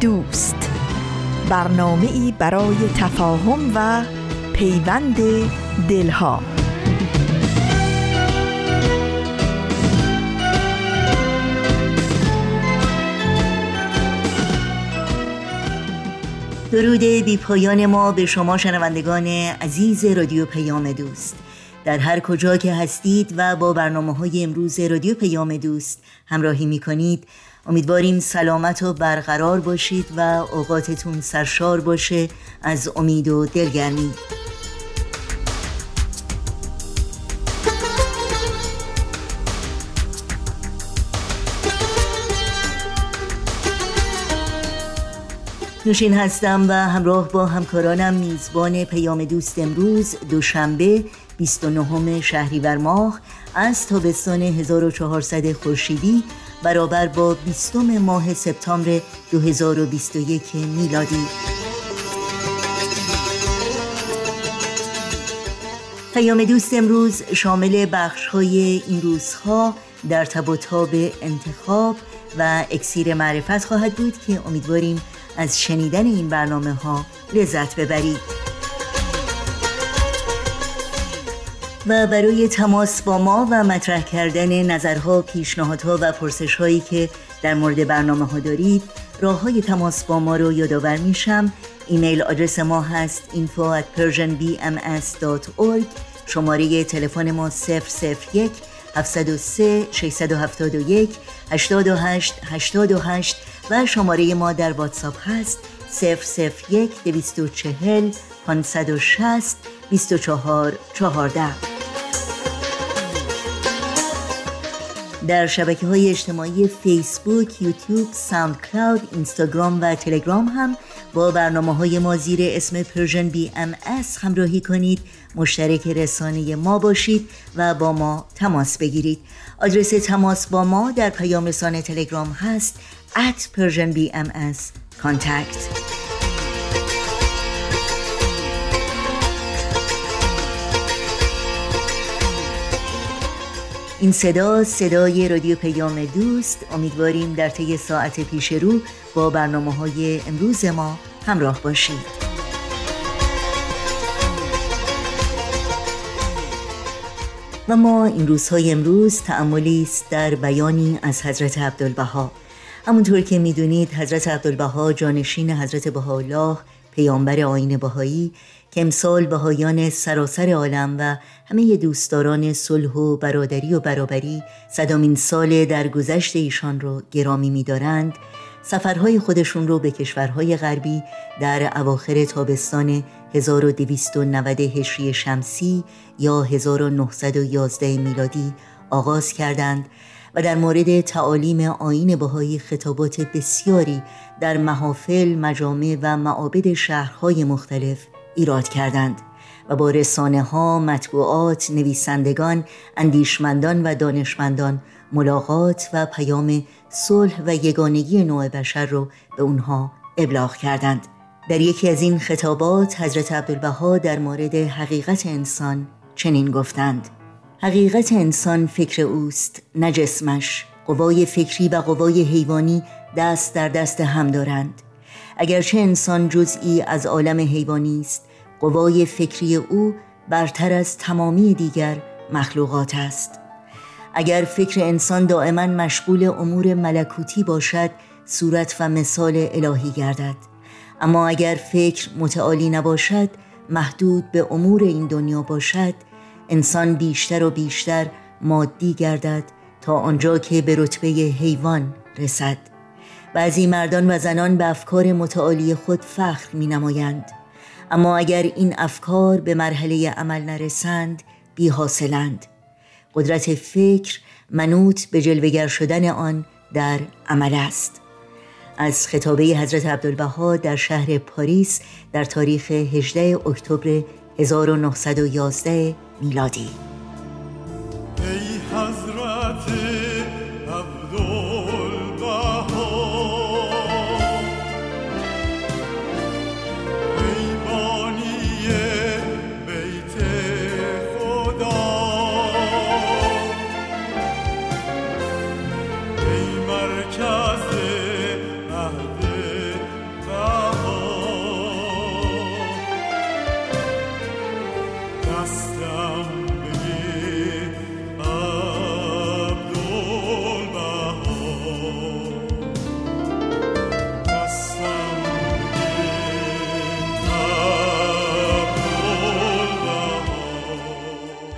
دوست. برنامه ای برای تفاهم و پیوند دلها. درود بی پایان ما به شما شنوندگان عزیز رادیو پیام دوست. در هر کجا که هستید و با برنامه های امروز رادیو پیام دوست همراهی می کنید امیدواریم سلامت و برقرار باشید و اوقاتتون سرشار باشه از امید و دلگرمی. نوشین هستم و همراه با همکارانم میزبان پیام دوست امروز دوشنبه 29 شهریور ماه از تابستان 1400 خورشیدی برابر با 20 ماه سپتامبر 2021 میلادی. پیام دوست امروز شامل بخش های این روزها در تب و تاب انتخاب و اکسیر معرفت خواهد بود که امیدواریم از شنیدن این برنامه ها لذت ببرید. و برای تماس با ما و مطرح کردن نظرها، پیشنهادها و پرسش هایی که در مورد برنامه ها دارید راه های تماس با ما رو یادآور میشم. ایمیل آدرس ما هست info at persianbms.org شماره تلفن ما 001 703 671 828 828 و شماره ما در واتساپ هست. 001 240 560 24 14 در شبکه های اجتماعی فیسبوک، یوتیوب، SoundCloud، اینستاگرام و تلگرام هم با برنامه های ما زیر اسم Persian BMS همراهی کنید. مشترک رسانه ما باشید و با ما تماس بگیرید. آدرس تماس با ما در پیام رسانه تلگرام هست at Persian BMS contact این صدا صدای رادیو پیام دوست. امیدواریم در طی ساعت پیش رو با برنامه های امروز ما همراه باشید. و ما این روزهای امروز تأملی است در بیانی از حضرت عبدالبها. همونطور که می‌دونید حضرت عبدالبها جانشین حضرت بهاءالله پیامبر آین بهایی که امسال بهایان سراسر عالم و همه دوستداران صلح و برادری و برابری صدامین سال در گذشت ایشان رو گرامی می‌دارند. سفرهای خودشون رو به کشورهای غربی در اواخر تابستان 1290 هجری شمسی یا 1911 میلادی آغاز کردند و در مورد تعالیم آین بهایی خطابات بسیاری در محافل، مجامع و معابد شهرهای مختلف ایراد کردند و با رسانه ها، مطبوعات، نویسندگان، اندیشمندان و دانشمندان ملاقات و پیام صلح و یگانگی نوع بشر رو به اونها ابلاغ کردند. در یکی از این خطابات حضرت عبدالبها در مورد حقیقت انسان چنین گفتند. حقیقت انسان فکر اوست نه جسمش. قوای فکری و قوای حیوانی دست در دست هم دارند. اگرچه انسان جزئی از عالم حیوانی است قوای فکری او برتر از تمامی دیگر مخلوقات است. اگر فکر انسان دائما مشغول امور ملکوتی باشد صورت و مثال الهی گردد. اما اگر فکر متعالی نباشد محدود به امور این دنیا باشد انسان بیشتر و بیشتر مادی گردد تا آنجا که به رتبه حیوان رسد. بعضی مردان و زنان به افکار متعالی خود فخر می نمایند اما اگر این افکار به مرحله عمل نرسند بی حاصلند قدرت فکر منوط به جلوگر شدن آن در عمل است. از خطابه حضرت عبدالبها در شهر پاریس در تاریخ 18 اکتبر 1911 میلادی. ای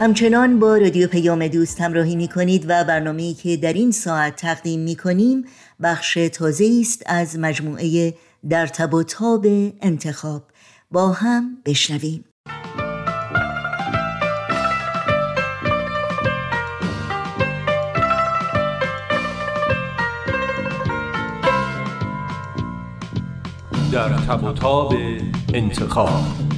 همچنان با رادیو پیام دوست همراهی می کنید و برنامه‌ای که در این ساعت تقدیم می کنیم بخش تازه است از مجموعه در تب و تاب انتخاب. با هم بشنویم. در تب و تاب انتخاب.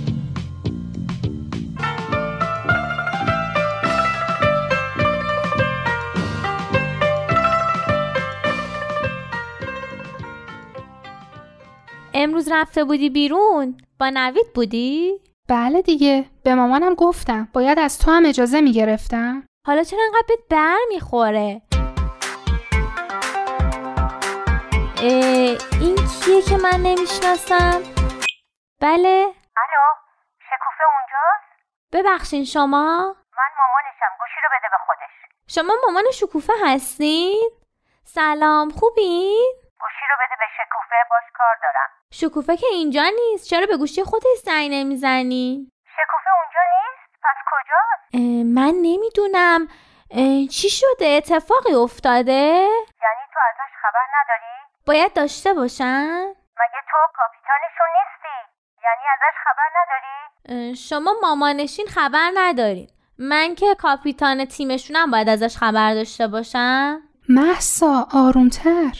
امروز رفته بودی بیرون با نوید بودی؟ بله دیگه به مامانم گفتم باید از تو هم اجازه می‌گرفتم حالا چرا انقدر بهت بر می‌خوره؟ این کیه که من نمی‌شناسم؟ بله؟ الو شکوفه اونجاست؟ ببخشین شما؟ من مامانشم گوشی رو بده به خودش شما مامان شکوفه هستین؟ سلام خوبین؟ گوشی رو بده به شکوفه باش کار دارم شکوفه که اینجا نیست چرا به گوشی خودت زنگ نمی‌زنی؟ شکوفه اونجا نیست؟ پس کجاست؟ من نمی‌دونم چی شده اتفاقی افتاده؟ یعنی تو ازش خبر نداری؟ باید داشته باشن؟ مگه تو کاپیتانشون نیستی؟ یعنی ازش خبر نداری؟ شما مامانشین خبر ندارین من که کاپیتان تیمشونم باید ازش خبر داشته باشم محسا آرومتر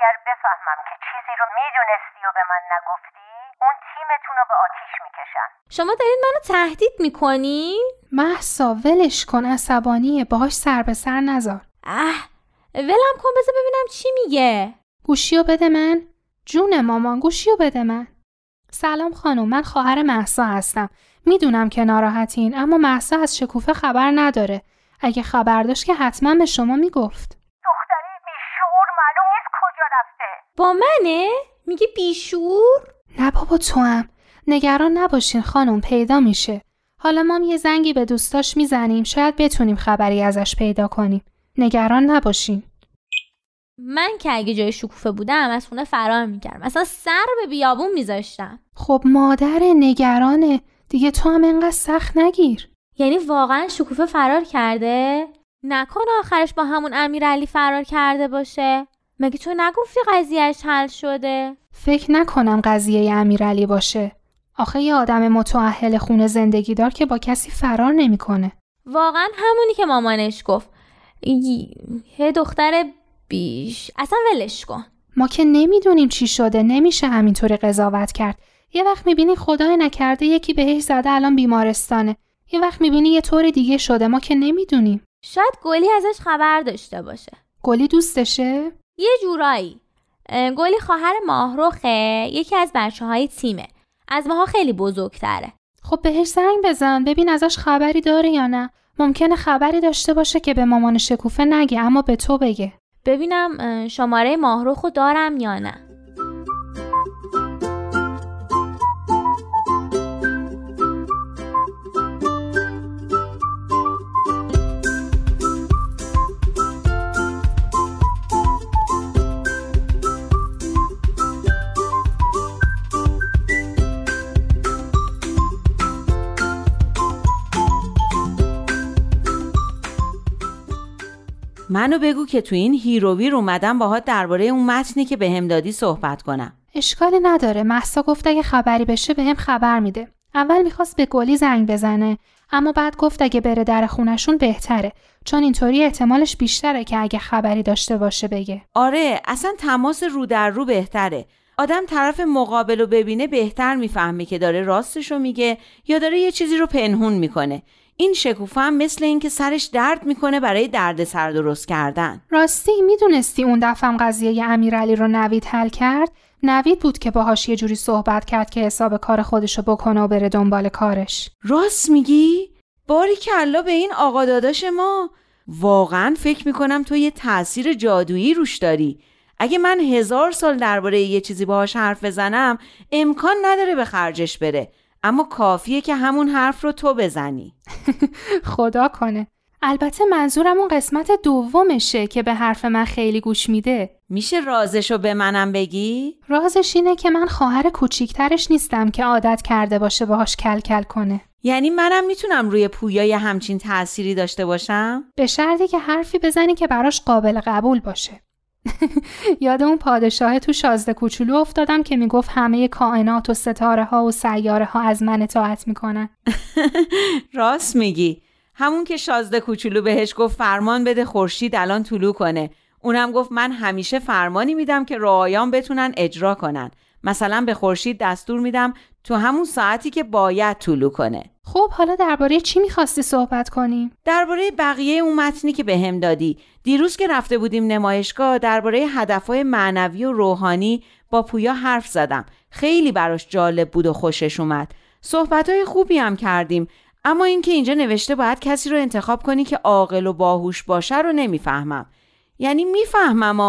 اگر بفهمم که چیزی رو می‌دونستی و به من نگفتی اون تیمتون رو به آتیش می‌کشن شما دارید منو تهدید می‌کنی؟ محسا ولش کن عصبانیه. باهاش سر به سر نذار اه ولم کن بذار ببینم چی میگه. گوشیو بده من. جون مامان گوشیو بده من. سلام خانم من خواهر محسا هستم. می‌دونم که ناراحتین اما محسا از شکوفه خبر نداره. اگه خبر داشت که حتما به شما می‌گفت. رفته. با منه؟ میگه بیشعور؟ نه بابا تو هم. نگران نباشین خانم پیدا میشه. حالا ما یه زنگی به دوستاش می‌زنیم. شاید بتونیم خبری ازش پیدا کنیم. نگران نباشین. من که اگه جای شکوفه بودم از خونه فرار می‌کردم. اصلا سر به بیابون میذاشتم. خب مادر نگرانه. دیگه تو هم انقدر سخت نگیر. یعنی واقعا شکوفه فرار کرده؟ نکنه آخرش با همون امیرعلی فرار کرده باشه. مگه تو نگفتی قضیهش حل شده؟ فکر نکنم قضیه امیرعلی باشه. آخه یه آدم متعهل خونه زندگی دار که با کسی فرار نمی‌کنه. واقعا همونی که مامانش گفت. یه دختر بیش. اصلا ولش کن. ما که نمی‌دونیم چی شده نمیشه همینطوری قضاوت کرد. یه وقت می‌بینی خدای نکرده یکی بهش زده الان بیمارستانه. یه وقت می‌بینی یه طور دیگه شده ما که نمی‌دونیم. شاید گلی ازش خبر داشته باشه. گلی دوستشه؟ یه جورایی. گلی خواهر ماهروخه یکی از بچه های تیمه. از ماها خیلی بزرگتره. خب بهش زنگ بزن. ببین ازش خبری داره یا نه. ممکنه خبری داشته باشه که به مامان شکوفه نگه اما به تو بگه. ببینم شماره ماهروخو دارم یا نه. منو بگو که تو این هیروویر اومدم باهات درباره اون متنی که بهم به دادی صحبت کنم. اشکالی نداره. محسا گفت اگه خبری بشه بهم به خبر میده. اول می‌خواست به گلی زنگ بزنه اما بعد گفت اگه بره در خونشون بهتره. چون اینطوری احتمالش بیشتره که اگه خبری داشته باشه بگه. آره اصلا تماس رو در رو بهتره. آدم طرف مقابل رو ببینه بهتر می‌فهمه که داره راستش رو میگه یا داره یه چیزی رو پنهون می‌کنه. این شکوفه هم مثل اینکه سرش درد می‌کنه برای درد سر درست کردن. راستی می‌دونستی اون دفعه قضیه امیرعلی رو نوید حل کرد؟ نوید بود که باهاش یه جوری صحبت کرد که حساب کار خودشو بکنه و بره دنبال کارش. راست میگی؟ باری کلا به این آقا داداش ما واقعا فکر می‌کنم تو یه تاثیر جادویی روش داری. اگه من هزار سال درباره یه چیزی باهاش حرف بزنم امکان نداره به خرجش بره. اما کافیه که همون حرف رو تو بزنی. خدا کنه. البته منظورم اون قسمت دومشه که به حرف من خیلی گوش میده. میشه رازشو به منم بگی؟ رازش اینه که من خواهر کوچیکترش نیستم که عادت کرده باشه باهاش کل کل کنه. یعنی منم می‌تونم روی پویای همچین تأثیری داشته باشم؟ به شرطی که حرفی بزنی که براش قابل قبول باشه. یاد اون پادشاه تو شازده کوچولو افتادم که می‌گفت همه کائنات و ستاره ها و سیاره ها از من اطاعت می‌کنن. راست میگی. همون که شازده کوچولو بهش گفت فرمان بده خورشید الان طلوع کنه. اونم گفت من همیشه فرمانی میدم که رعایان بتونن اجرا کنن. مثلا به خورشید دستور میدم تو همون ساعتی که باید طلوع کنه. خب حالا درباره چی می‌خواستی صحبت کنیم درباره بقیه اون متنی که بهم به دادی. دیروز که رفته بودیم نمایشگاه درباره هدفهای معنوی و روحانی با پویا حرف زدم. خیلی براش جالب بود و خوشش اومد. صحبتهای خوبی هم کردیم. اما اینکه اینجا نوشته باید کسی رو انتخاب کنی که عاقل و باهوش باشه رو نمی‌فهمم. یعنی می‌فهمم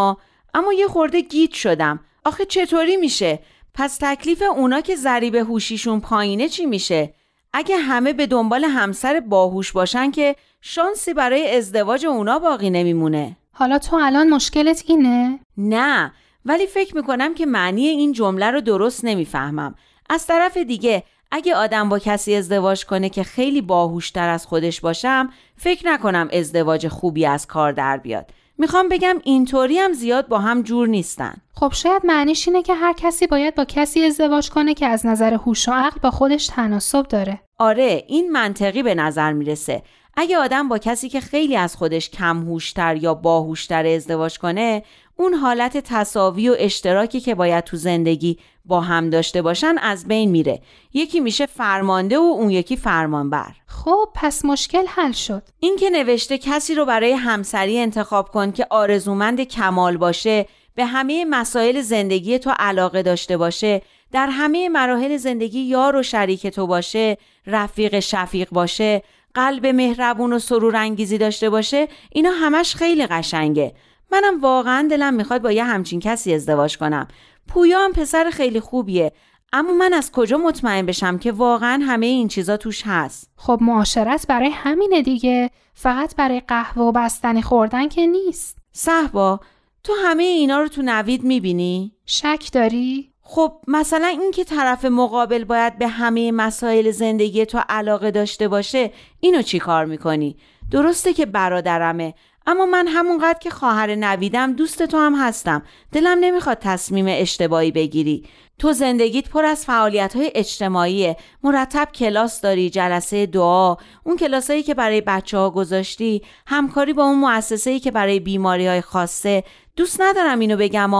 اما یه خورده گیت شدم. آخه چطوری میشه؟ پس تکلیف اونا که ذریب هوشیشون پایینه چی میشه؟ اگه همه به دنبال همسر باهوش باشن که شانسی برای ازدواج اونا باقی نمیمونه. حالا تو الان مشکلت اینه؟ نه ولی فکر می‌کنم که معنی این جمله رو درست نمی‌فهمم. از طرف دیگه اگه آدم با کسی ازدواج کنه که خیلی باهوشتر از خودش باشم فکر نکنم ازدواج خوبی از کار در بیاد. می‌خوام بگم اینطوری هم زیاد با هم جور نیستن. خب شاید معنیش اینه که هر کسی باید با کسی ازدواج کنه که از نظر هوش و عقل با خودش تناسب داره. آره این منطقی به نظر می‌رسه. اگه آدم با کسی که خیلی از خودش کم هوشتر یا باهوشتر ازدواج کنه اون حالت تصاوی و اشتراکی که باید تو زندگی با هم داشته باشن از بین میره. یکی میشه فرمانده و اون یکی فرمانبر. خب پس مشکل حل شد. این که نوشته کسی رو برای همسری انتخاب کن که آرزومند کمال باشه به همه مسائل زندگی تو علاقه داشته باشه در همه مراحل زندگی یار و شریک تو باشه رفیق شفیق باشه قلب مهربون و سرور انگیزی داشته باشه اینا همش خیلی قشنگه. منم واقعا دلم می‌خواد با یه همچین کسی ازدواج کنم پویا هم پسر خیلی خوبیه اما من از کجا مطمئن بشم که واقعا همه این چیزا توش هست خب معاشرت برای همینه دیگه فقط برای قهوه و بستنی خوردن که نیست صحبا تو همه اینا رو تو نوید می‌بینی؟ شک داری؟ خب مثلا اینکه طرف مقابل باید به همه مسائل زندگی تو علاقه داشته باشه اینو چی کار می‌کنی؟ درسته که برادرمه اما من همونقدر که خواهر نویدم دوست تو هم هستم. دلم نمی‌خواد تصمیم اشتباهی بگیری. تو زندگیت پر از فعالیت های اجتماعیه. مرتب کلاس داری جلسه دعا. اون کلاسایی که برای بچه ها گذاشتی همکاری با اون مؤسسه‌ای که برای بیماری های خاصه. دوست ندارم اینو بگم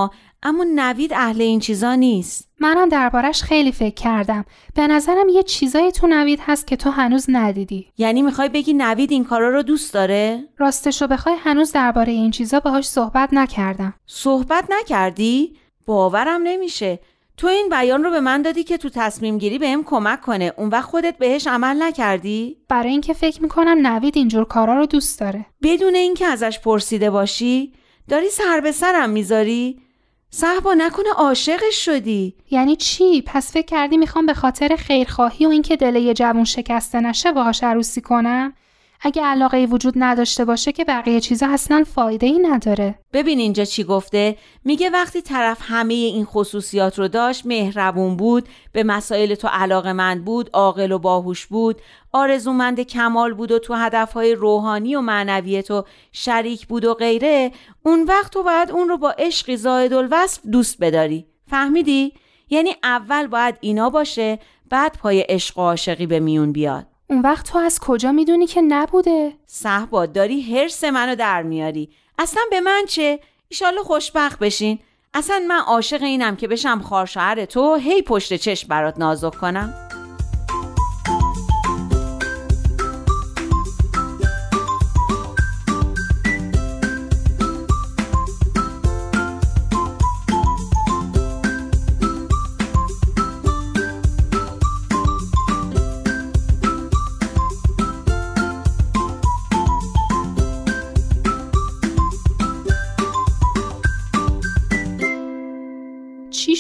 اما نوید اهل این چیزا نیست. منم دربارش خیلی فکر کردم. به نظرم یه چیزایی تو نوید هست که تو هنوز ندیدی. یعنی می‌خوای بگی نوید این کارا رو دوست داره؟ راستشو بخوای هنوز درباره این چیزا باهاش صحبت نکردم. صحبت نکردی؟ باورم نمیشه. تو این بیان رو به من دادی که تو تصمیم گیری بهم کمک کنه. اون وقت خودت بهش عمل نکردی؟ برای اینکه فکر می‌کنم نوید اینجور کارا رو دوست داره. بدون اینکه ازش پرسیده باشی داری سر به سرم می‌ذاری؟ صحبا نکنه عاشقش شدی. یعنی چی؟ پس فکر کردی می‌خوام به خاطر خیرخواهی و اینکه دل یه جوون شکسته نشه باهاش عروسی کنم؟ اگه علاقه ای وجود نداشته باشه که بقیه چیزا اصلا فایده ای نداره. ببین اینجا چی گفته؟ میگه وقتی طرف همه این خصوصیات رو داشت مهربون بود به مسائل تو علاقه مند بود عاقل و باهوش بود آرزومند کمال بود و تو هدفهای روحانی و معنوی تو شریک بود و غیره اون وقت تو باید اون رو با عشقی زاید الوصف دوست بداری. فهمیدی؟ یعنی اول باید اینا باشه بعد پای عشق و عاشقی به میون بیاد. اون وقت تو از کجا می‌دونی که نبوده؟ صحبا داری حرس منو در میاری. اصلا به من چه؟ ایشالله خوشبخت بشین. اصلا من عاشق اینم که بشم خواهر تو هی پشت چشم برات نازک کنم.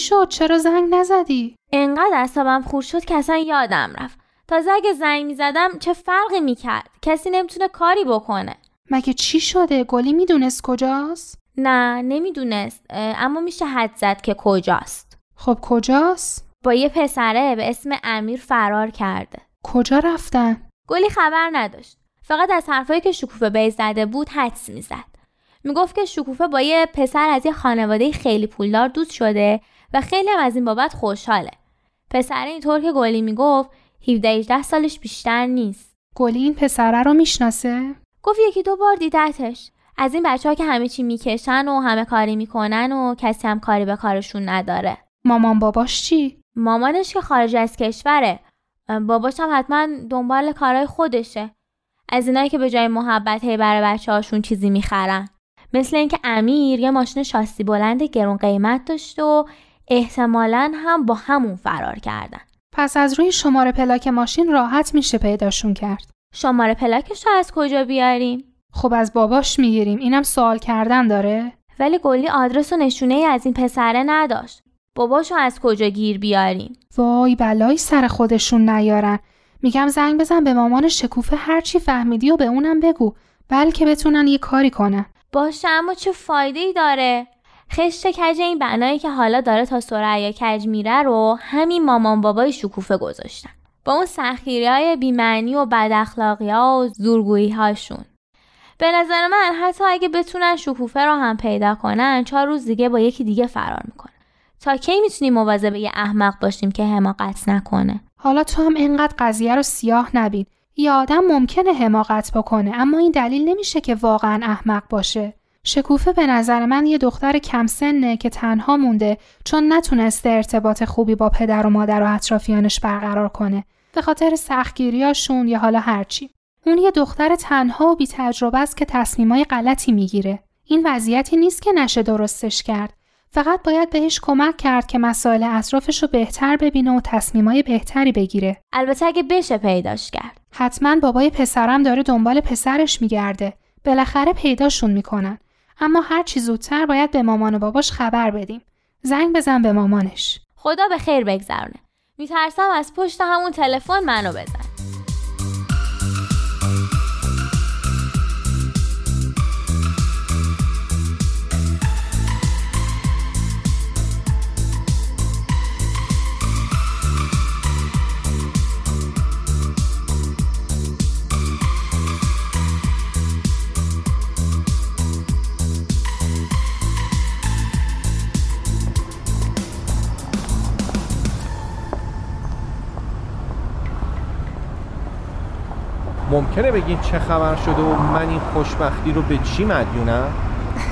شد؟ چرا زنگ نزدی؟ انقدر اعصابم خورد شد که اصلا یادم رفت تازه اگه زنگ می‌زدم چه فرقی می‌کرد کسی نمی‌تونه کاری بکنه مگه چی شده؟ گلی می‌دونست کجاست؟ نه نمی‌دونست اما میشه حد زد که کجاست خب کجاست؟ با یه پسره به اسم امیر فرار کرده کجا رفتن؟ گلی خبر نداشت فقط از حرفایی که شکوفه بی زده بود حدس می‌زد می‌گفت که شکوفه با یه پسر از یه خانواده خیلی پولدار دوست شده و خیلی هم از این بابت خوشحاله. پسر اینطور که گلی می‌گفت 17 18 سالش بیشتر نیست. گلی این پسره رو می‌شناسه؟ گفت یکی دو بار دیدتش. از این بچه ها که همه چی می‌کشن و همه کاری می‌کنن و کسی هم کاری به کارشون نداره. مامان باباش چی؟ مامانش که خارج از کشوره. باباش هم حتما دنبال کارهای خودشه. از اینایی که به جای محبت هی برای بچه هاشون چیزی می‌خرن. مثل اینکه امیر یه ماشین شاسی بلند گرون قیمت داشت و احتمالا هم با همون فرار کردن. پس از روی شماره پلاک ماشین راحت میشه پیداشون کرد. شماره پلاکش رو از کجا بیاریم؟ خب از باباش می‌گیریم. اینم سوال کردن داره. ولی گلی آدرس و نشونه ای از این پسره نداشت. باباشو از کجا گیر بیاریم؟ وای بلایی سر خودشون نیارن. میگم زنگ بزن به مامان شکوفه هرچی فهمیدی و به اونم بگو. بلکه بتونن یه کاری کنن. باشه اما چه فایده ای داره؟ خشت کج این بنایی که حالا داره تا سرعیا کج میره رو همین مامان بابای شکوفه گذاشتن. با اون سخیری های بیمعنی و بد ها و زورگویی هاشون به نظر من حتی اگه بتونن شکوفه رو هم پیدا کنن چهار روز دیگه با یکی دیگه فرار می‌کنن. تا کی می‌تونیم مواظب یه احمق باشیم که حماقت نکنه؟ حالا تو هم اینقدر قضیه رو سیاه نبین. یه آدم ممکنه حماقت بکنه اما این دلیل نمیشه که واقعا احمق باشه. شکوفه به نظر من یه دختر کم سنه که تنها مونده چون نتونسته ارتباط خوبی با پدر و مادر و اطرافیانش برقرار کنه. به خاطر سختگیریاشون یا حالا هرچی. اون یه دختر تنها و بی تجربه است که تصمیمای غلطی می‌گیره. این وضعیتی نیست که نشه درستش کرد. فقط باید بهش کمک کرد که مسائل اطرافش رو بهتر ببینه و تصمیمای بهتری بگیره. البته اگه بشه پیداش کرد. حتما بابای پسرم داره دنبال پسرش میگرده. بالاخره پیداشون می‌کنن. اما هر چی زودتر باید به مامان و باباش خبر بدیم. زنگ بزن به مامانش. خدا به خیر بگذرونه. میترسم از پشت همون تلفن منو بزن. ممکنه بگین چه خبر شده و من این خوشبختی رو به چی مدیونم؟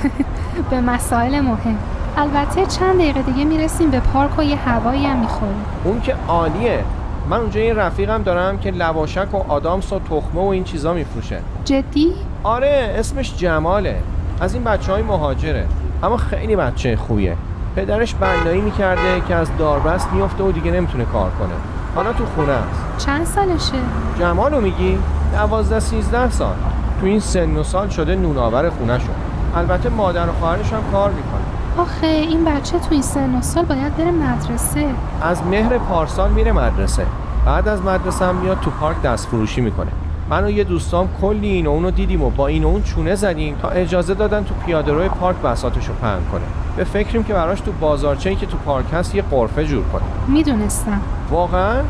به مسائل مهم. البته چند دقیقه دیگه می‌رسیم به پارک و یه هوایی هم می‌خوریم. اون که عالیه. من اونجا یه رفیقم دارم که لواشک و آدامس و تخمه و این چیزا میفروشه. جدی؟ آره اسمش جماله. از این بچه های مهاجره. اما خیلی بچه خوبیه. پدرش بنایی می‌کرده که از داربست میفته و دیگه نمی‌تونه کار کنه. حالا تو خونه است. چند سالشه؟ جمالو میگی؟ دوازده سیزده سال. تو این سن و سال شده نونآور خونه شد. البته مادر و خواهرش هم کار می‌کنه آخه این بچه تو این سن و سال باید بره مدرسه. از مهر پارسال میره مدرسه. بعد از مدرسه هم میاد تو پارک دست فروشی می‌کنه. من و یه دوستام کلی این و اونو دیدیم و با این و اون چونه زدیم تا اجازه دادن تو پیاده روی پارک بساتشو پهن کنه. به فکریم که براش تو بازارچه‌ای که تو پارک هست یه قرفه جور کنه. می‌دونستم. واقعا؟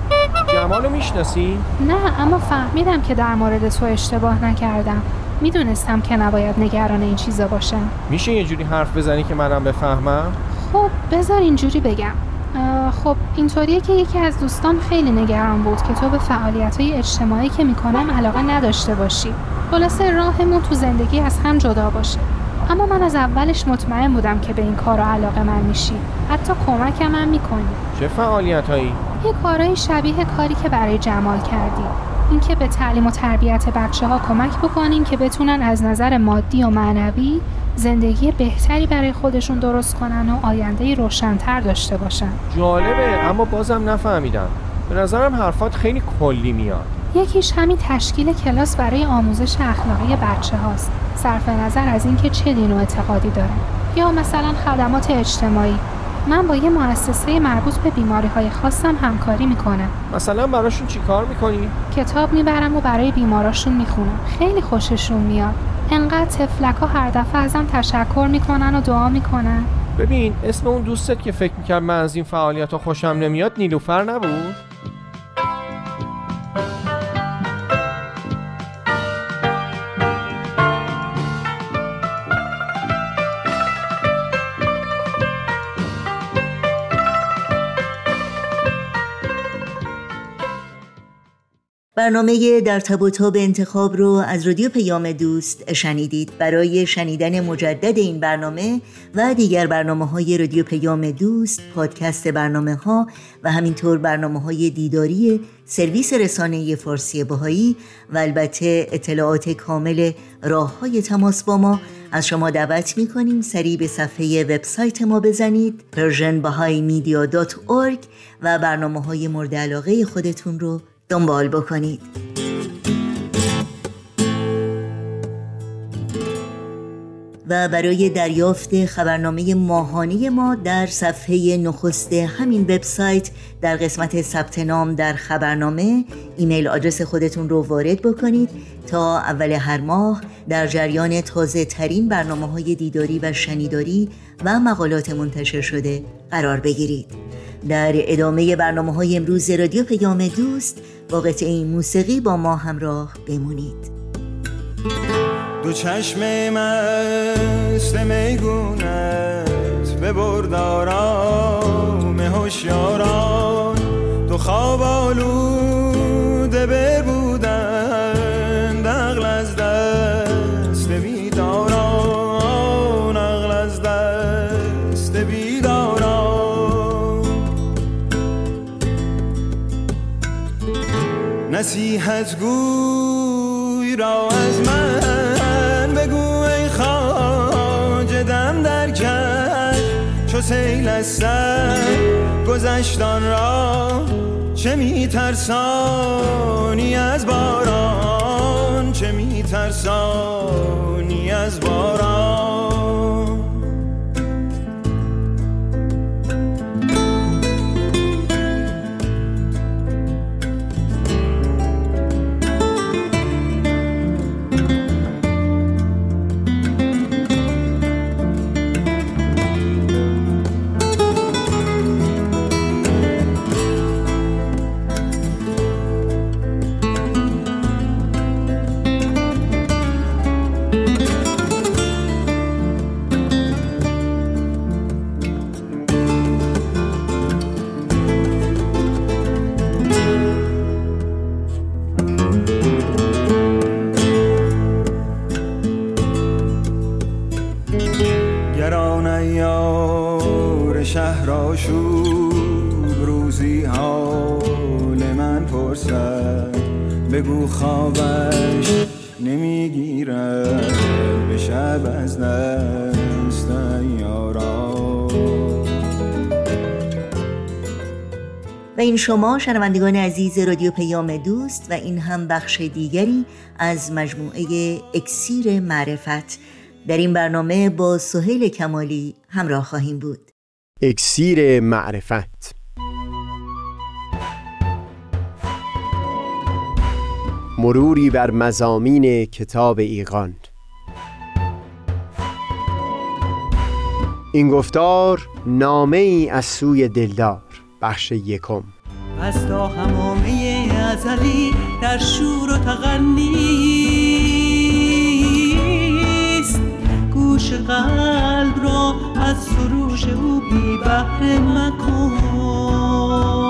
جمالو می‌شناسی؟ نه اما فهمیدم که در مورد تو اشتباه نکردم. می‌دونستم که نباید نگران این چیزا باشم. میشه یه جوری حرف بزنی که منم بفهمم؟ خب بذار اینجوری بگم. خب اینطوریه که یکی از دوستان خیلی نگران بود که تو به فعالیت های اجتماعی که می‌کنم علاقه نداشته باشی. خلاصه راهمون تو زندگی از هم جدا باشه. اما من از اولش مطمئن بودم که به این کار علاقه من میشی. حتی کمکم هم می‌کنی. چه فعالیت هایی؟ یه کارهای شبیه کاری که برای جمال کردی. اینکه به تعلیم و تربیت بچه ها کمک بکنیم که بتونن از نظر مادی و معنوی زندگی بهتری برای خودشون درست کنن و آینده روشنتر داشته باشن. جالبه اما بازم نفهمیدم. به نظرم حرفات خیلی کلی میاد. یکیش همین تشکیل کلاس برای آموزش اخلاقی بچه هاست صرف نظر از اینکه چه دین و اعتقادی دارن یا مثلا خدمات اجتماعی. من با یه مؤسسه مربوط به بیماری های خاصم همکاری می‌کنم مثلا براشون چیکار می‌کنی؟ کتاب می‌برم و برای بیماراشون می‌خونم خیلی خوششون میاد انقدر تفلک ها هر دفعه ازم تشکر می‌کنن و دعا می‌کنن ببین اسم اون دوستت که فکر می‌کرد من از این فعالیت ها خوشم نمیاد نیلوفر نبود؟ برنامه در تب و انتخاب رو از رادیو پیام دوست شنیدید. برای شنیدن مجدد این برنامه و دیگر برنامه های رادیو پیام دوست پادکست برنامه ها و همینطور برنامه های دیداری سرویس رسانه فارسی باهایی و البته اطلاعات کامل راه های تماس با ما از شما دعوت می کنیم سریع به صفحه وبسایت ما بزنید persianbahaimedia.org و برنامه های مورد علاقه خودتون رو دنبال بکنید. و برای دریافت خبرنامه ماهانه ما در صفحه نخست همین وبسایت در قسمت ثبت نام در خبرنامه ایمیل آدرس خودتون رو وارد بکنید تا اول هر ماه در جریان تازه ترین برنامه های دیداری و شنیداری و مقالات منتشر شده قرار بگیرید. در ادامه برنامه های امروز رادیو پیام دوست با قطعه موسیقی با ما همراه بمونید. دو چشم مست میگونت به بردارام هوشیاران. دو خواب آلوده ببودن نصیحت گوی را از من بگو ای خواجه دم در کرد چو سیل از سر گذشتان را چه میترسانی از باران؟ چه میترسانی از باران؟ خوابش نمی‌گیرد. به شب از دست یاران و این شما شنوندگان عزیز رادیو پیام دوست و این هم بخش دیگری از مجموعه اکسیر معرفت. در این برنامه با سهیل کمالی همراه خواهیم بود. اکسیر معرفت. مروری بر مزامین کتاب ایقان این گفتار نامه ای از سوی دلدار بخش یکم. از تا همامه ازلی در شور و تغنیست گوش قلب را از سروش او بی بهره مکن.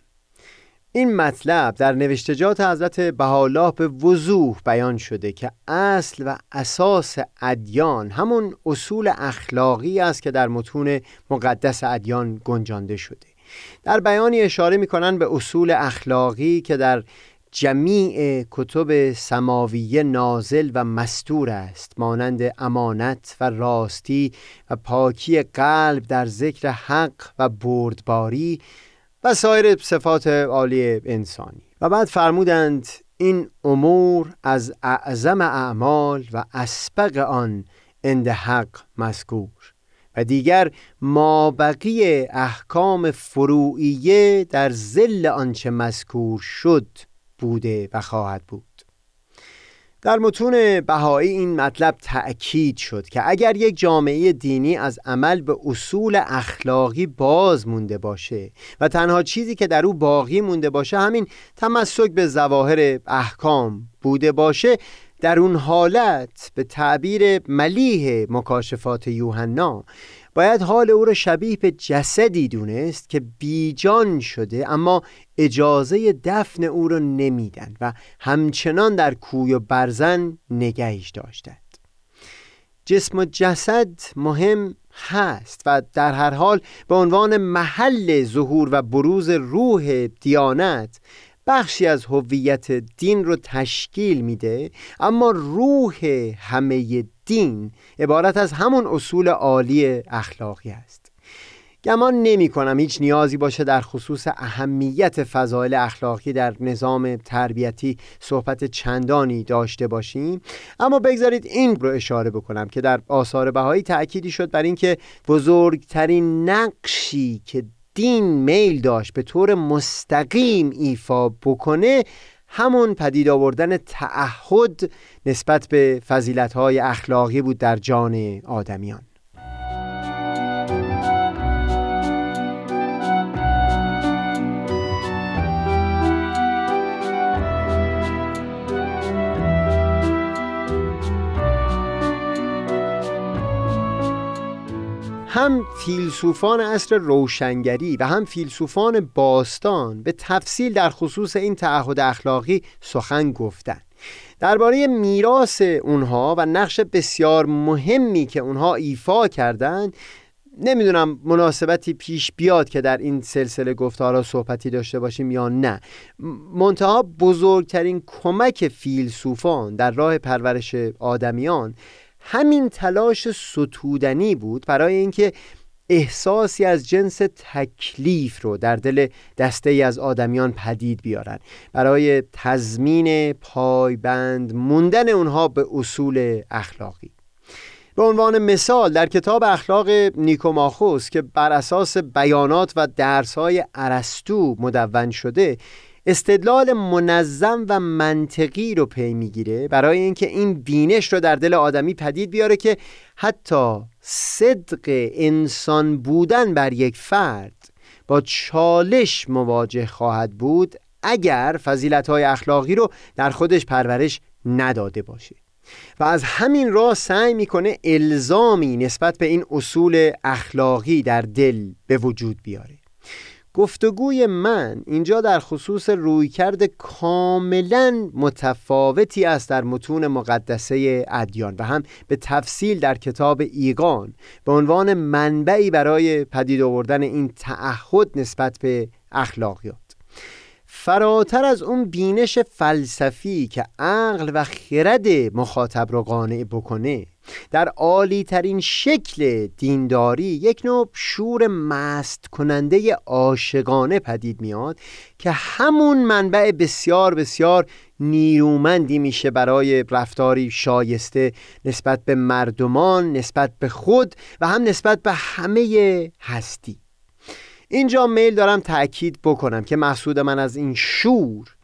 این مطلب در نوشتجات حضرت بهاءالله به وضوح بیان شده که اصل و اساس ادیان همون اصول اخلاقی است که در متون مقدس ادیان گنجانده شده. در بیانی اشاره می‌کنن به اصول اخلاقی که در جمیع کتب سماویه نازل و مستور است مانند امانت و راستی و پاکی قلب در ذکر حق و بردباری و سایر صفات عالی انسانی. و بعد فرمودند این امور از اعظم اعمال و اسبق آن اند حق مذکور. و دیگر مابقی احکام فروعیه در زل آنچه مذکور شد بوده و خواهد بود. در متون بهایی این مطلب تأکید شد که اگر یک جامعه دینی از عمل به اصول اخلاقی باز مونده باشه و تنها چیزی که در او باقی مونده باشه همین تمسک به ظواهر احکام بوده باشه در اون حالت به تعبیر ملیح مکاشفات یوحنا باید حال او را شبیه به جسدی دونست که بیجان شده اما اجازه دفن او را نمیدن و همچنان در کوی و برزن نگهش داشتند. جسم و جسد مهم هست و در هر حال به عنوان محل ظهور و بروز روح دیانت بخشی از هویت دین رو تشکیل میده اما روح همه دین عبارت از همون اصول عالی اخلاقی است. گمان نمی کنم هیچ نیازی باشه در خصوص اهمیت فضایل اخلاقی در نظام تربیتی صحبت چندانی داشته باشیم اما بگذارید این رو اشاره بکنم که در آثار بهایی تأکیدی شد بر اینکه بزرگترین نقشی که دین میل داشت به طور مستقیم ایفا بکنه همون پدید آوردن تعهد نسبت به فضیلت‌های اخلاقی بود در جان آدمیان. هم فیلسوفان عصر روشنگری و هم فیلسوفان باستان به تفصیل در خصوص این تعهد اخلاقی سخن گفتند. درباره میراث اونها و نقش بسیار مهمی که اونها ایفا کردند نمی‌دونم مناسبتی پیش بیاد که در این سلسله گفتارا صحبتی داشته باشیم یا نه. منتها بزرگترین کمک فیلسوفان در راه پرورش آدمیان همین تلاش ستودنی بود برای اینکه احساسی از جنس تکلیف رو در دل دسته ای از آدمیان پدید بیارن. برای تضمین پایبند موندن اونها به اصول اخلاقی. به عنوان مثال در کتاب اخلاق نیکوماخوس که بر اساس بیانات و درسهای ارسطو مدون شده استدلال منظم و منطقی رو پی می‌گیره برای اینکه این بینش رو در دل آدمی پدید بیاره که حتی صدق انسان بودن بر یک فرد با چالش مواجه خواهد بود اگر فضیلت های اخلاقی رو در خودش پرورش نداده باشه. و از همین راه سعی می‌کنه الزامی نسبت به این اصول اخلاقی در دل به وجود بیاره. گفتگوی من اینجا در خصوص رویکرد کاملا متفاوتی است در متون مقدسه ادیان و هم به تفصیل در کتاب ایقان به عنوان منبعی برای پدید آوردن این تعهد نسبت به اخلاقیات. فراتر از اون بینش فلسفی که عقل و خرد مخاطب رو قانع بکنه در عالی ترین شکل دینداری یک نوع شور مست کننده عاشقانه پدید میاد که همون منبع بسیار بسیار نیرومندی میشه برای رفتاری شایسته نسبت به مردمان نسبت به خود و هم نسبت به همه هستی. اینجا میل دارم تأکید بکنم که مقصود من از این شور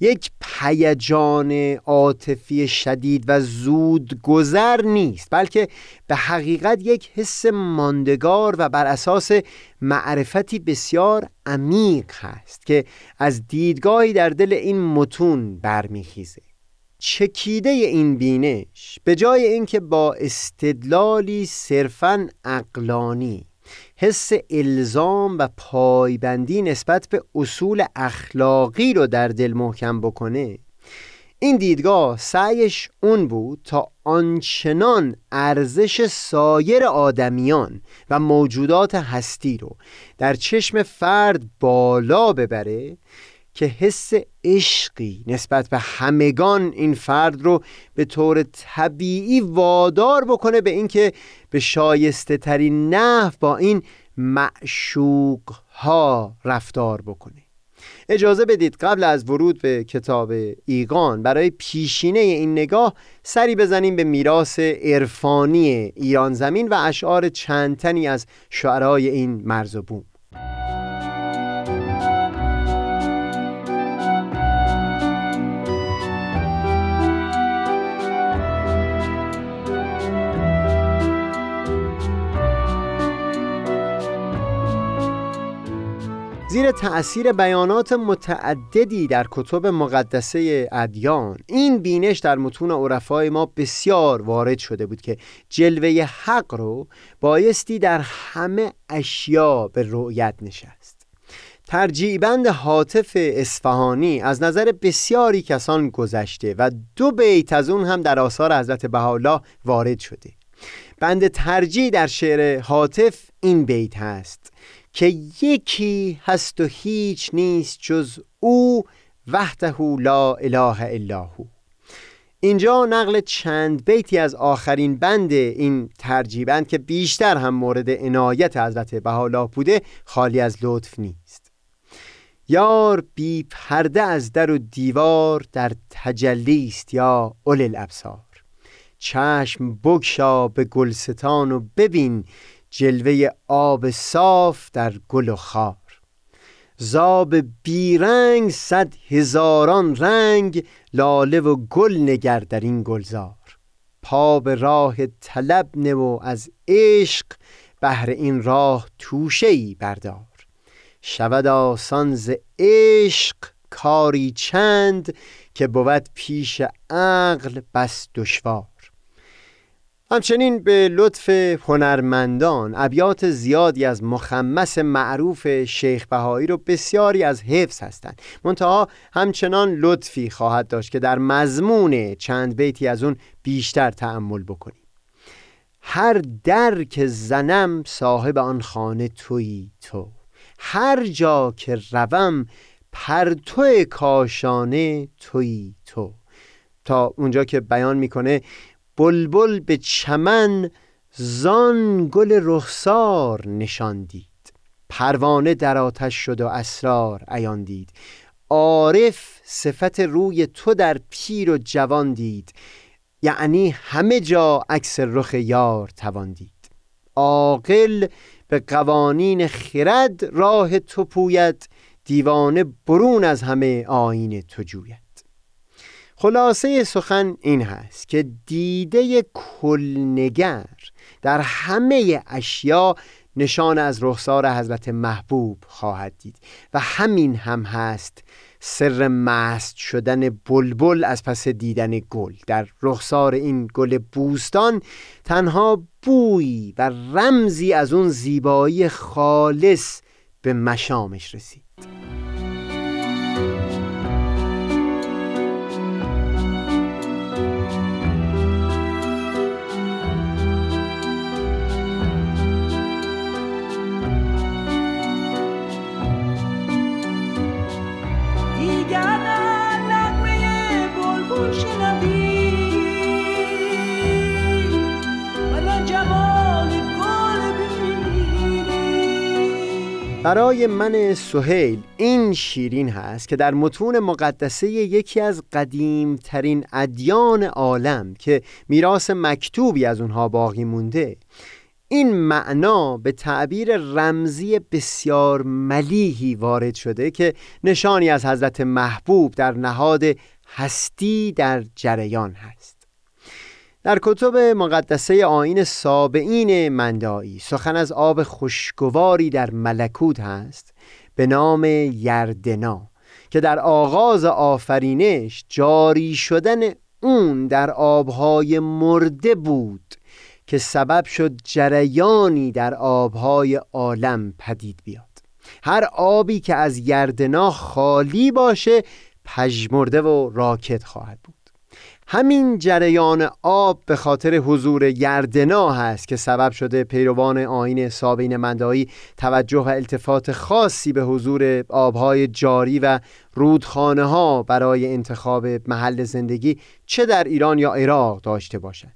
یک پیجان عاطفی شدید و زود گذر نیست بلکه به حقیقت یک حس ماندگار و بر اساس معرفتی بسیار عمیق هست که از دیدگاهی در دل این متون برمیخیزه. چکیده این بینش به جای اینکه با استدلالی صرفا اقلانی حس الزام و پایبندی نسبت به اصول اخلاقی رو در دل محکم بکنه. این دیدگاه سعیش اون بود تا آنچنان ارزش سایر آدمیان و موجودات هستی رو در چشم فرد بالا ببره که حس عشقی نسبت به همگان این فرد رو به طور طبیعی وادار بکنه به اینکه به شایسته ترین نحو با این معشوق ها رفتار بکنه. اجازه بدید قبل از ورود به کتاب ایگان برای پیشینه این نگاه سری بزنیم به میراث عرفانی ایران زمین و اشعار چندتنی از شعرهای این مرز و بوم. زیر تأثیر بیانات متعددی در کتب مقدسه ادیان. این بینش در متون عرفای ما بسیار وارد شده بود که جلوه حق رو بایستی در همه اشیا به رؤیت نشست. ترجیبند حاطف اصفهانی از نظر بسیاری کسان گذشته و دو بیت از اون هم در آثار حضرت بهاءالله وارد شده. بند ترجیح در شعر حاطف این بیت هست. که یکی هست و هیچ نیست جز او وحده لا اله الا هو. اینجا نقل چند بیتی از آخرین بند این ترجیبند که بیشتر هم مورد عنایت حضرت بهاءالله بوده خالی از لطف نیست. یار بی پرده از در و دیوار در تجلی است یا اول الابصار چشم بگشا به گلستان و ببین جلوه آب صاف در گل و خار. زاب بیرنگ صد هزاران رنگ لاله و گل نگر در این گلزار. پا به راه طلب نه و از عشق بهر این راه توشه ای بردار. شود آسان ز عشق کاری چند که بود پیش عقل بس دشوار. همچنین به لطف هنرمندان ابیات زیادی از مخمس معروف شیخ بهایی رو بسیاری از حفظ هستند. منتها همچنان لطفی خواهد داشت که در مضمون چند بیتی از اون بیشتر تأمل بکنیم. هر در که زنم صاحب آن خانه تویی تو. هر جا که روم پرتو کاشانه تویی تو. تا اونجا که بیان می‌کنه بلبل به چمن زان گل رخسار نشان دید. پروانه در آتش شد و اسرار عیان دید. عارف صفت روی تو در پیر و جوان دید. یعنی همه جا عکس رخ یار توان دید. عاقل به قوانین خرد راه تو پوید. دیوانه برون از همه آین تو جوید. خلاصه سخن این هست که دیده کلنگر در همه اشیا نشان از رخسار حضرت محبوب خواهد دید و همین هم هست سر مست شدن بلبل از پس دیدن گل. در رخسار این گل بوستان تنها بوی و رمزی از اون زیبایی خالص به مشامش رسید. برای من سهیل این شیرین هست که در متون مقدسه یکی از قدیمترین ادیان عالم که میراث مکتوبی از اونها باقی مونده. این معنا به تعبیر رمزی بسیار ملیحی وارد شده که نشانی از حضرت محبوب در نهاد هستی در جریان هست. در کتب مقدسه آین سابعین مندایی سخن از آب خوشگواری در ملکوت هست به نام یردنا که در آغاز آفرینش جاری شدن اون در آبهای مرده بود که سبب شد جریانی در آبهای عالم پدید بیاد. هر آبی که از یردنا خالی باشه پژمرده و راکت خواهد بود. همین جریان آب به خاطر حضور یردنا هست که سبب شده پیروان آین سابین مندایی توجه و التفات خاصی به حضور آبهای جاری و رودخانه ها برای انتخاب محل زندگی چه در ایران یا عراق داشته باشند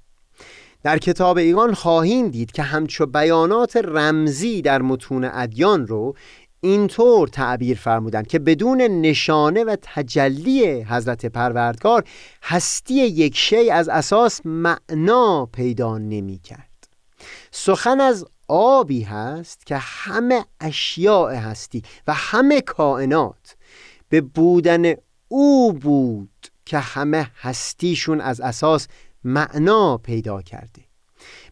در کتاب ایگان خواهیم دید که همچو بیانات رمزی در متون ادیان رو اینطور تعبیر فرمودن که بدون نشانه و تجلی حضرت پروردگار هستی یک شی از اساس معنا پیدا نمی کرد سخن از آبی هست که همه اشیاء هستی و همه کائنات به بودن او بود که همه هستیشون از اساس معنا پیدا کرده.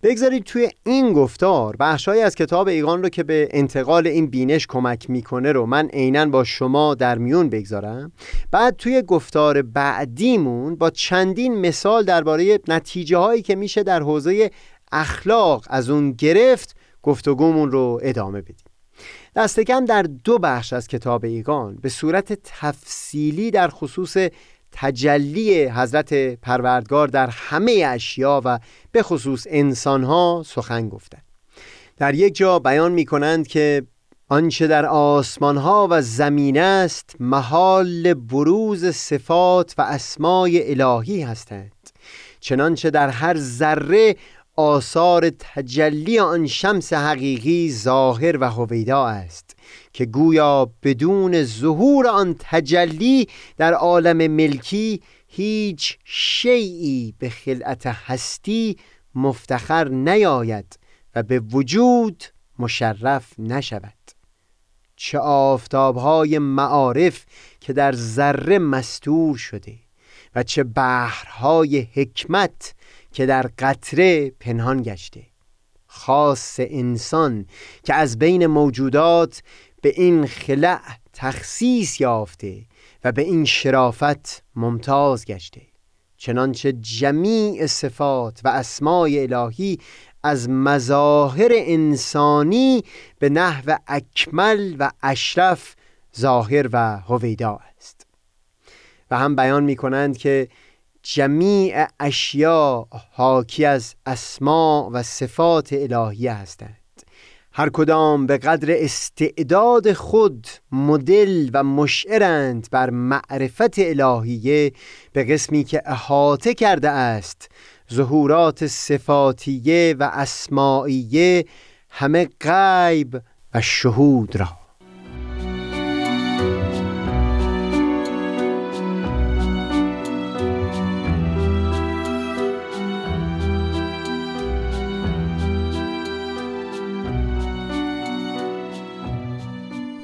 بگذارید توی این گفتار بخشهایی از کتاب ایگان رو که به انتقال این بینش کمک می‌کنه رو من عینا با شما در میون بگذارم. بعد توی گفتار بعدیمون با چندین مثال درباره نتیجه هایی که میشه در حوزه اخلاق از اون گرفت گفتگومون رو ادامه بدیم. دست کم در دو بخش از کتاب ایگان به صورت تفصیلی در خصوص تجلی حضرت پروردگار در همه اشیا و به خصوص انسانها سخن گفتند. در یک جا بیان می کنند که آنچه در آسمانها و زمین است محال بروز صفات و اسمای الهی هستند. چنانچه در هر ذره آثار تجلی آن شمس حقیقی ظاهر و هویدا است. که گویا بدون ظهور آن تجلی در عالم ملکی هیچ شیعی به خلعت هستی مفتخر نیاید و به وجود مشرف نشود. چه آفتابهای معارف که در ذره مستور شده و چه بحرهای حکمت که در قطره پنهان گشته. خاص انسان که از بین موجودات به این خلع تخصیص یافته و به این شرافت ممتاز گشته. چنانچه جمیع صفات و اسمای الهی از مظاهر انسانی به نحو اکمل و اشرف ظاهر و هویدا است. و هم بیان می کنند که جمیع اشیا حاکی از اسما و صفات الهی هستند. هر کدام به قدر استعداد خود مدل و مشعرند بر معرفت الهیه به قسمی که احاطه کرده است ظهورات صفاتیه و اسمائیه همه غیب و شهود را.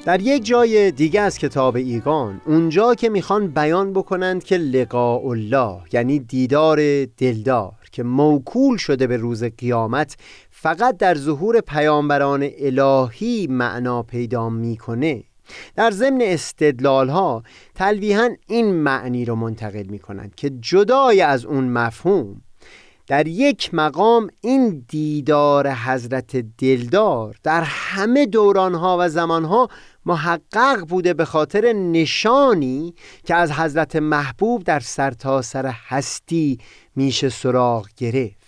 در یک جای دیگه از کتاب ایگان اونجا که می‌خوان بیان بکنند که لقاء الله یعنی دیدار دلدار که موکول شده به روز قیامت فقط در ظهور پیامبران الهی معنا پیدا می‌کنه. در ضمن استدلال ها تلویحا این معنی رو منتقل می کنند که جدای از اون مفهوم در یک مقام این دیدار حضرت دلدار در همه دورانها و زمانها محقق بوده به خاطر نشانی که از حضرت محبوب در سرتاسر سر هستی میشه سراغ گرفت.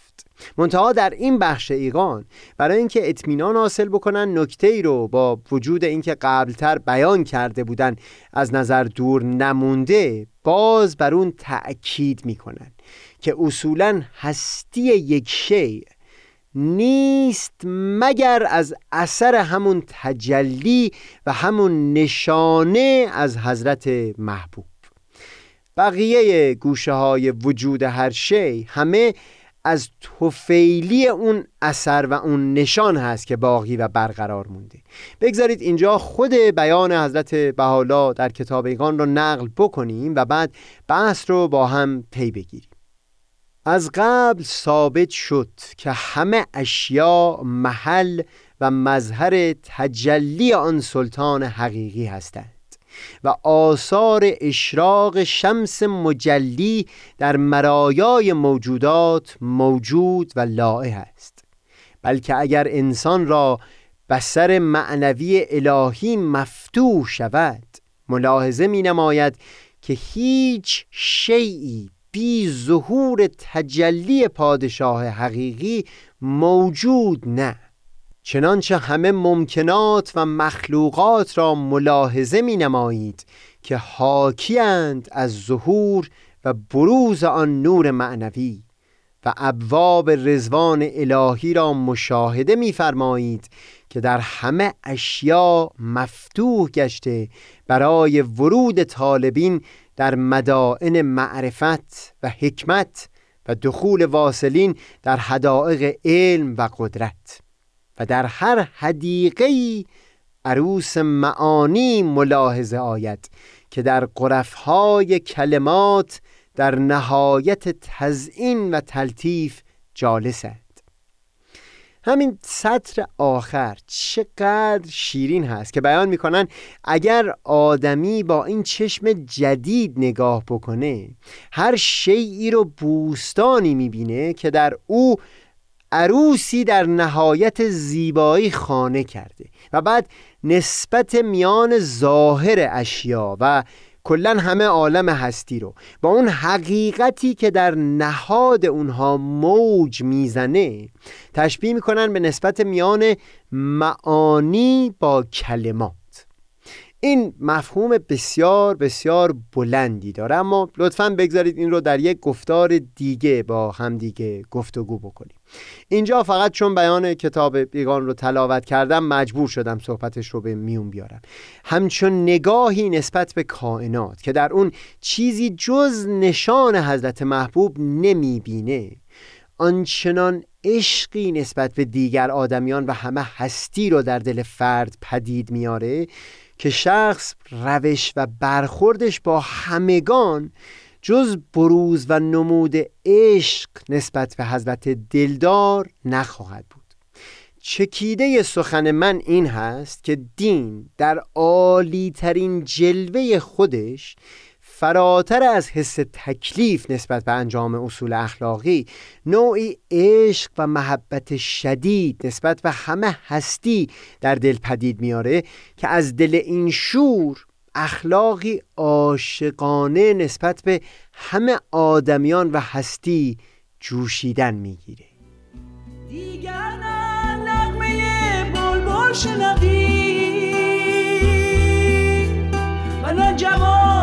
منتها در این بخش ایقان برای اینکه اطمینان حاصل بکنن نکته ای رو با وجود اینکه قبلتر بیان کرده بودن از نظر دور نمونده باز بر اون تأکید می‌کنن که اصولا هستی یک شیء نیست مگر از اثر همون تجلی و همون نشانه از حضرت محبوب. بقیه گوشه های وجود هر شی همه از توفیلی اون اثر و اون نشان هست که باقی و برقرار مونده. بگذارید اینجا خود بیان حضرت بحالا در کتاب ایگان رو نقل بکنیم و بعد بحث رو با هم پی بگیریم. از قبل ثابت شد که همه اشیا محل و مظهر تجلی آن سلطان حقیقی هستند و آثار اشراق شمس مجلی در مرایای موجودات موجود و لائه است. بلکه اگر انسان را بسر معنوی الهی مفتوح شود ملاحظه می نماید که هیچ شیعی بی ظهور تجلی پادشاه حقیقی موجود نه. چنانچه همه ممکنات و مخلوقات را ملاحظه می نمایید که حاکیند از ظهور و بروز آن نور معنوی و ابواب رزوان الهی را مشاهده می‌فرمایید که در همه اشیا مفتوح گشته برای ورود طالبین در مدائن معرفت و حکمت و دخول واصلین در حدائق علم و قدرت و در هر حدیقه عروس معانی ملاحظه آید که در قرفهای کلمات در نهایت تزئین و تلطیف جالسند همین سطر آخر چقدر شیرین هست که بیان می‌کنن اگر آدمی با این چشم جدید نگاه بکنه هر شیعی رو بوستانی می‌بینه که در او عروسی در نهایت زیبایی خانه کرده و بعد نسبت میان ظاهر اشیا و کلا همه عالم هستی رو. با اون حقیقتی که در نهاد اونها موج می‌زنه تشبیه می‌کنن به نسبت میان معانی با کلمات. این مفهوم بسیار بسیار بلندی داره اما لطفا بگذارید این رو در یک گفتار دیگه با همدیگه گفتگو بکنیم. اینجا فقط چون بیان کتاب بیگان رو تلاوت کردم مجبور شدم صحبتش رو به میون بیارم. همچون نگاهی نسبت به کائنات که در اون چیزی جز نشان حضرت محبوب نمی‌بینه آنچنان عشقی نسبت به دیگر آدمیان و همه هستی رو در دل فرد پدید میاره که شخص روش و برخوردش با همگان جز بروز و نمود عشق نسبت به حضرت دلدار نخواهد بود. چکیده سخن من این هست که دین در عالی ترین جلوه خودش فراتر از حس تکلیف نسبت به انجام اصول اخلاقی نوعی عشق و محبت شدید نسبت به همه هستی در دل پدید میاره که از دل این شور اخلاقی عاشقانه نسبت به همه آدمیان و هستی جوشیدن می‌گیره. دیگر نغمه بلبل شنوی و نه جمال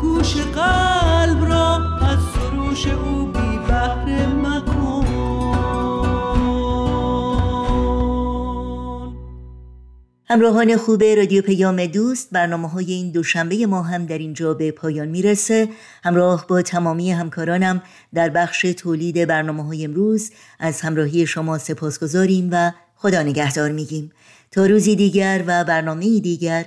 گوش قلب را از سروش او بی مکن. همراهان خوب رادیو پیام دوست برنامه های این دوشنبه ما هم در اینجا به پایان می‌رسه. همراه با تمامی همکارانم در بخش تولید برنامه های امروز از همراهی شما سپاس گذاریم و خدا نگهدار میگیم. تا روزی دیگر و برنامه دیگر